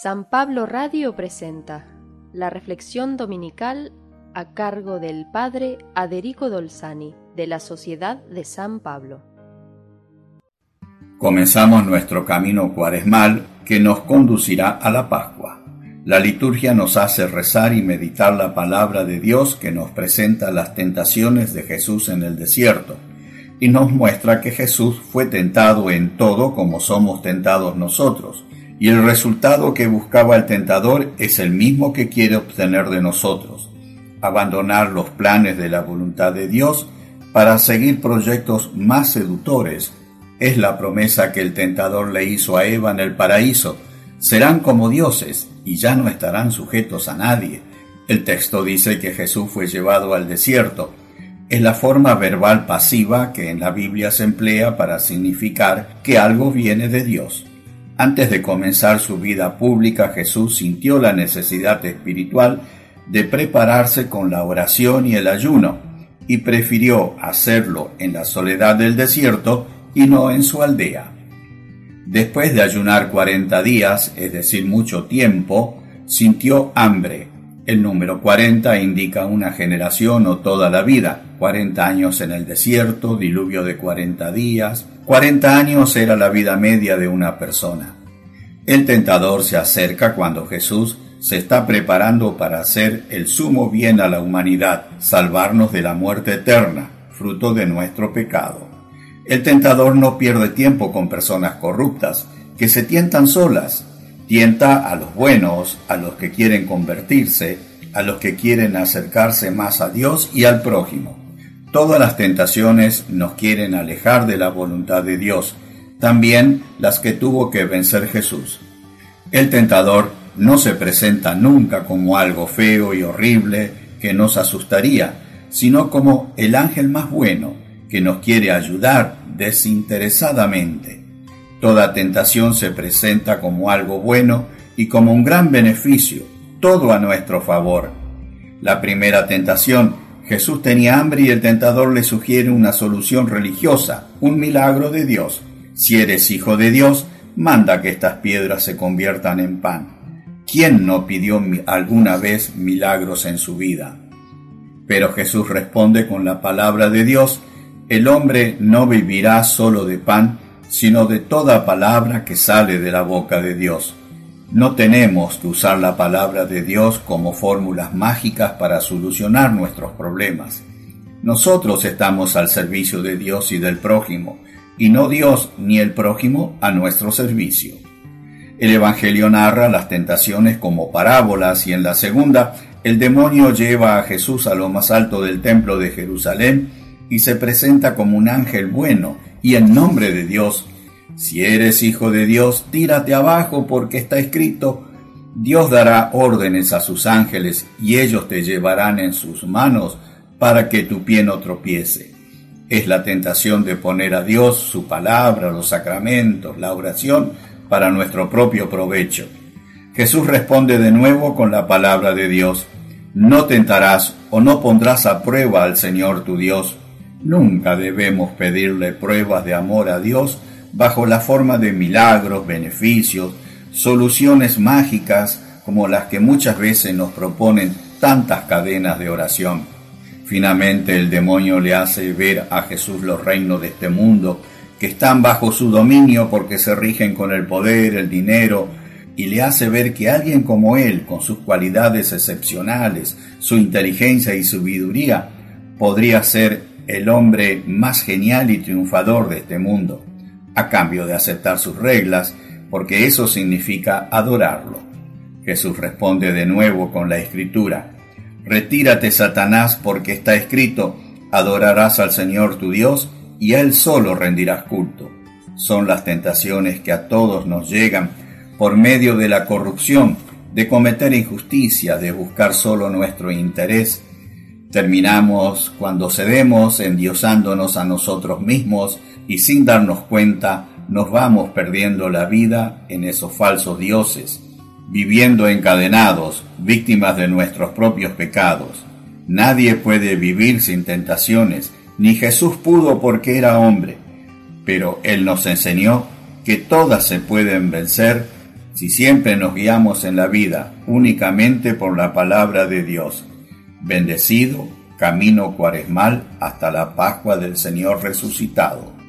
San Pablo Radio presenta la reflexión dominical a cargo del Padre Aderico Dolzani de la Sociedad de San Pablo. Comenzamos nuestro camino cuaresmal que nos conducirá a la Pascua. La liturgia nos hace rezar y meditar la palabra de Dios que nos presenta las tentaciones de Jesús en el desierto y nos muestra que Jesús fue tentado en todo como somos tentados nosotros, y el resultado que buscaba el tentador es el mismo que quiere obtener de nosotros, abandonar los planes de la voluntad de Dios para seguir proyectos más seductores. Es la promesa que el tentador le hizo a Eva en el paraíso. Serán como dioses y ya no estarán sujetos a nadie. El texto dice que Jesús fue llevado al desierto, es la forma verbal pasiva que en la Biblia se emplea para significar que algo viene de Dios. Antes de comenzar su vida pública, Jesús sintió la necesidad espiritual de prepararse con la oración y el ayuno, y prefirió hacerlo en la soledad del desierto y no en su aldea. Después de ayunar cuarenta días, es decir, mucho tiempo, sintió hambre el número 40 indica una generación o toda la vida. 40 años en el desierto, diluvio de 40 días. 40 años era la vida media de una persona. El tentador se acerca cuando Jesús se está preparando para hacer el sumo bien a la humanidad, salvarnos de la muerte eterna, fruto de nuestro pecado. El tentador no pierde tiempo con personas corruptas, que se tientan solas, A los buenos, a los que quieren convertirse, a los que quieren acercarse más a Dios y al prójimo. Todas las tentaciones nos quieren alejar de la voluntad de Dios, también las que tuvo que vencer Jesús. El tentador no se presenta nunca como algo feo y horrible que nos asustaría, sino como el ángel más bueno que nos quiere ayudar desinteresadamente. Toda tentación se presenta como algo bueno y como un gran beneficio, todo a nuestro favor. La primera tentación, Jesús tenía hambre y el tentador le sugiere una solución religiosa, un milagro de Dios. Si eres hijo de Dios, manda que estas piedras se conviertan en pan. ¿Quién no pidió alguna vez milagros en su vida? Pero Jesús responde con la palabra de Dios, el hombre no vivirá solo de pan, sino de toda palabra que sale de la boca de Dios. No tenemos que usar la palabra de Dios como fórmulas mágicas para solucionar nuestros problemas. Nosotros estamos al servicio de Dios y del prójimo, y no Dios ni el prójimo a nuestro servicio. El Evangelio narra las tentaciones como parábolas y en la segunda el demonio lleva a Jesús a lo más alto del templo de Jerusalén y se presenta como un ángel bueno y en nombre de Dios, si eres hijo de Dios, tírate abajo porque está escrito, Dios dará órdenes a sus ángeles y ellos te llevarán en sus manos para que tu pie no tropiece. Es la tentación de poner a Dios, su palabra, los sacramentos, la oración para nuestro propio provecho. Jesús responde de nuevo con la palabra de Dios. No tentarás o no pondrás a prueba al Señor tu Dios Nunca debemos pedirle pruebas de amor a Dios bajo la forma de milagros, beneficios, soluciones mágicas como las que muchas veces nos proponen tantas cadenas de oración. Finalmente el demonio le hace ver a Jesús los reinos de este mundo que están bajo su dominio porque se rigen con el poder, el dinero, y le hace ver que alguien como él, con sus cualidades excepcionales, su inteligencia y sabiduría, podría ser el hombre más genial y triunfador de este mundo, a cambio de aceptar sus reglas, porque eso significa adorarlo. Jesús responde de nuevo con la escritura, Retírate, Satanás, porque está escrito, adorarás al Señor tu Dios y a Él solo rendirás culto. Son las tentaciones que a todos nos llegan por medio de la corrupción, de cometer injusticia, de buscar solo nuestro interés Terminamos cuando cedemos endiosándonos a nosotros mismos y sin darnos cuenta nos vamos perdiendo la vida en esos falsos dioses, viviendo encadenados, víctimas de nuestros propios pecados. Nadie puede vivir sin tentaciones, ni Jesús pudo porque era hombre, pero Él nos enseñó que todas se pueden vencer si siempre nos guiamos en la vida únicamente por la palabra de Dios. Bendecido camino cuaresmal hasta la Pascua del Señor resucitado.